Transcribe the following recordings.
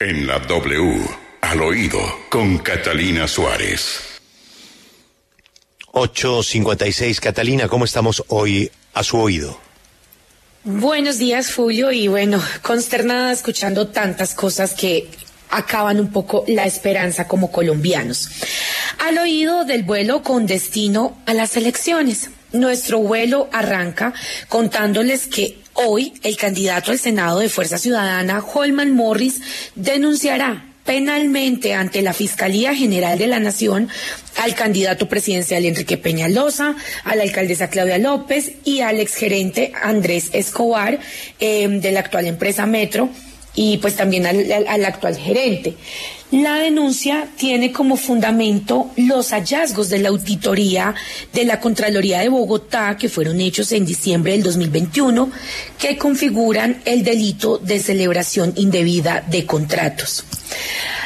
En la W, al oído, con Catalina Suárez. 8.56, Catalina, ¿cómo estamos hoy a su oído? Buenos días, Julio, y bueno, consternada escuchando tantas cosas que acaban un poco la esperanza como colombianos. Al oído del vuelo con destino a las elecciones. Nuestro vuelo arranca contándoles que hoy el candidato al Senado de Fuerza Ciudadana, Holman Morris, denunciará penalmente ante la Fiscalía General de la Nación al candidato presidencial Enrique Peñalosa, a la alcaldesa Claudia López y al exgerente Andrés Escobar eh, de la actual empresa Metro y pues también al, actual gerente. La denuncia tiene como fundamento los hallazgos de la auditoría de la Contraloría de Bogotá que fueron hechos en diciembre del 2021 que configuran el delito de celebración indebida de contratos.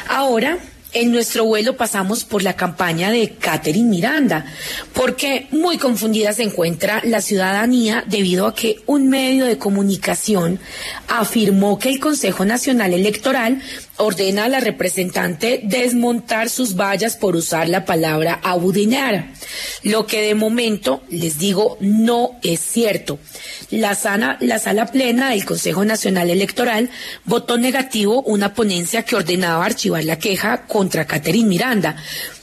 Ahora, en nuestro vuelo pasamos por la campaña de Catherine Miranda, porque muy confundida se encuentra la ciudadanía debido a que un medio de comunicación afirmó que el Consejo Nacional Electoral ordena a la representante desmontar sus vallas por usar la palabra abudinar, lo que de momento, les digo, no es cierto. La, la sala plena del Consejo Nacional Electoral votó negativo una ponencia que ordenaba archivar la queja contra Catherine Miranda.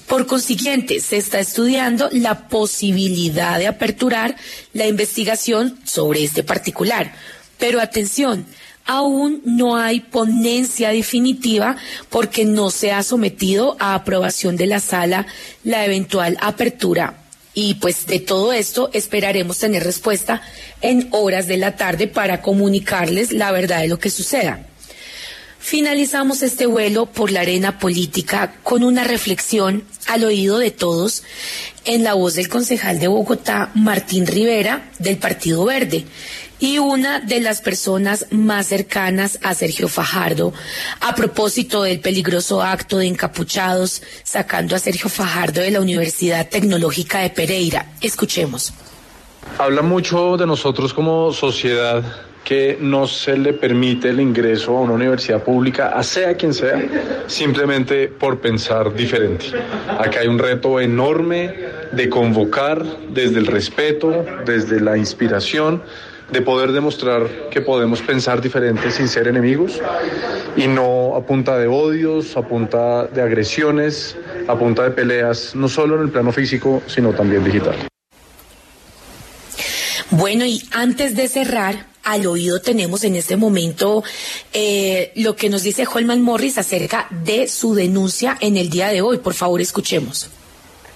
Por consiguiente, se está estudiando la posibilidad de aperturar la investigación sobre este particular. Pero atención, aún no hay ponencia definitiva porque no se ha sometido a aprobación de la sala la eventual apertura. Y pues de todo esto esperaremos tener respuesta en horas de la tarde para comunicarles la verdad de lo que suceda. Finalizamos este vuelo por la arena política con una reflexión al oído de todos en la voz del concejal de Bogotá, Martín Rivera, del Partido Verde, y una de las personas más cercanas a Sergio Fajardo a propósito del peligroso acto de encapuchados sacando a Sergio Fajardo de la Universidad Tecnológica de Pereira. Escuchemos. Habla mucho de nosotros como sociedad que no se le permite el ingreso a una universidad pública, a sea quien sea, simplemente por pensar diferente. Acá hay un reto enorme de convocar desde el respeto, desde la inspiración, de poder demostrar que podemos pensar diferente sin ser enemigos y no a punta de odios, a punta de agresiones, a punta de peleas, no solo en el plano físico, sino también digital. Bueno, y antes de cerrar, al oído tenemos en este momento eh, lo que nos dice Holman Morris acerca de su denuncia en el día de hoy. Por favor, escuchemos.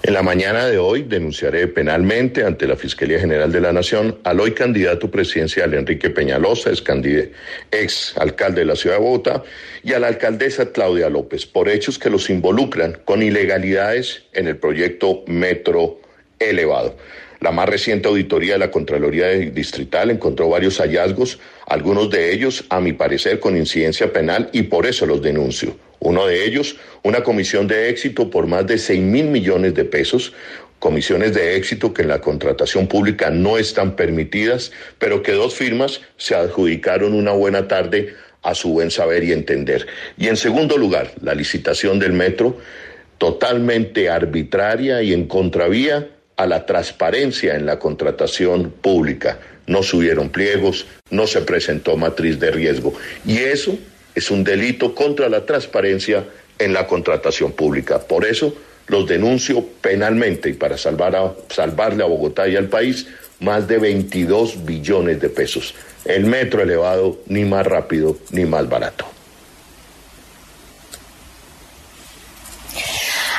En la mañana de hoy denunciaré penalmente ante la Fiscalía General de la Nación al hoy candidato presidencial Enrique Peñalosa, ex alcalde de la ciudad de Bogotá, y a la alcaldesa Claudia López por hechos que los involucran con ilegalidades en el proyecto Metro Elevado. La más reciente auditoría de la Contraloría Distrital encontró varios hallazgos, algunos de ellos, a mi parecer, con incidencia penal y por eso los denuncio. Uno de ellos, una comisión de éxito por más de 6 mil millones de pesos, comisiones de éxito que en la contratación pública no están permitidas, pero que dos firmas se adjudicaron una buena tarde a su buen saber y entender. Y en segundo lugar, la licitación del metro, totalmente arbitraria y en contravía a la transparencia en la contratación pública. No subieron pliegos, no se presentó matriz de riesgo. Y eso es un delito contra la transparencia en la contratación pública. Por eso los denuncio penalmente y para salvar a, salvarle a Bogotá y al país más de 22 billones de pesos. El metro elevado ni más rápido ni más barato.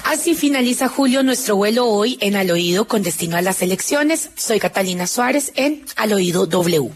Así finaliza Julio nuestro vuelo hoy en Al Oído con destino a las elecciones. Soy Catalina Suárez en Al Oído W.